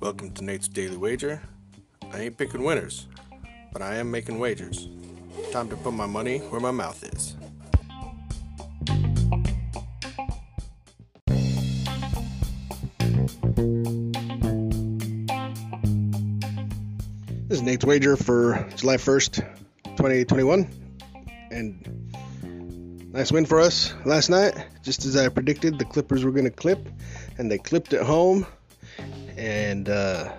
Welcome to Nate's Daily Wager. I ain't picking winners, but I am making wagers. Time to put my money where my mouth is. This is Nate's wager for July 1st, 2021. And nice win for us last night. Just as I predicted, the Clippers were going to clip, and they clipped at home. And uh,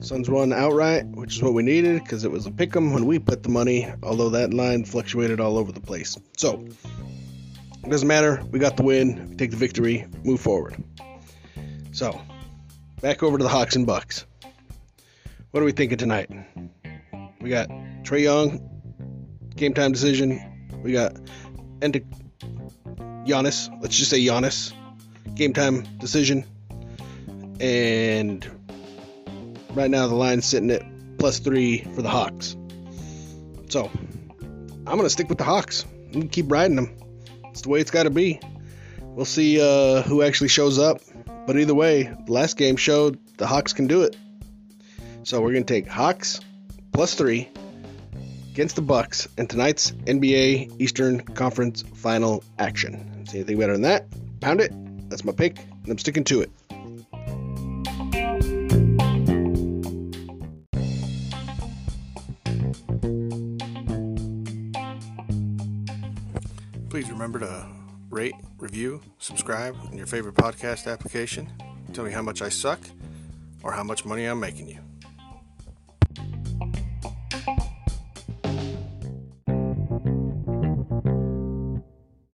Suns won outright, which is what we needed because it was a pick 'em when we put the money, although that line fluctuated all over the place. So, it doesn't matter. We got the win. We take the victory, move forward. So, back over to the Hawks and Bucks. What are we thinking tonight? We got Trae Young, game time decision. We got Ent- Giannis. Let's just say Giannis, game time decision. And right now the line's sitting at plus three for the Hawks. So I'm gonna stick with the Hawks. I'm gonna keep riding them. It's the way it's got to be. We'll see uh, who actually shows up. But either way, the last game showed the Hawks can do it. So we're gonna take Hawks plus three against the Bucks in tonight's NBA Eastern Conference Final action. See anything better than that? Pound it. That's my pick, and I'm sticking to it. Please remember to rate, review, subscribe in your favorite podcast application. Tell me how much I suck or how much money I'm making you.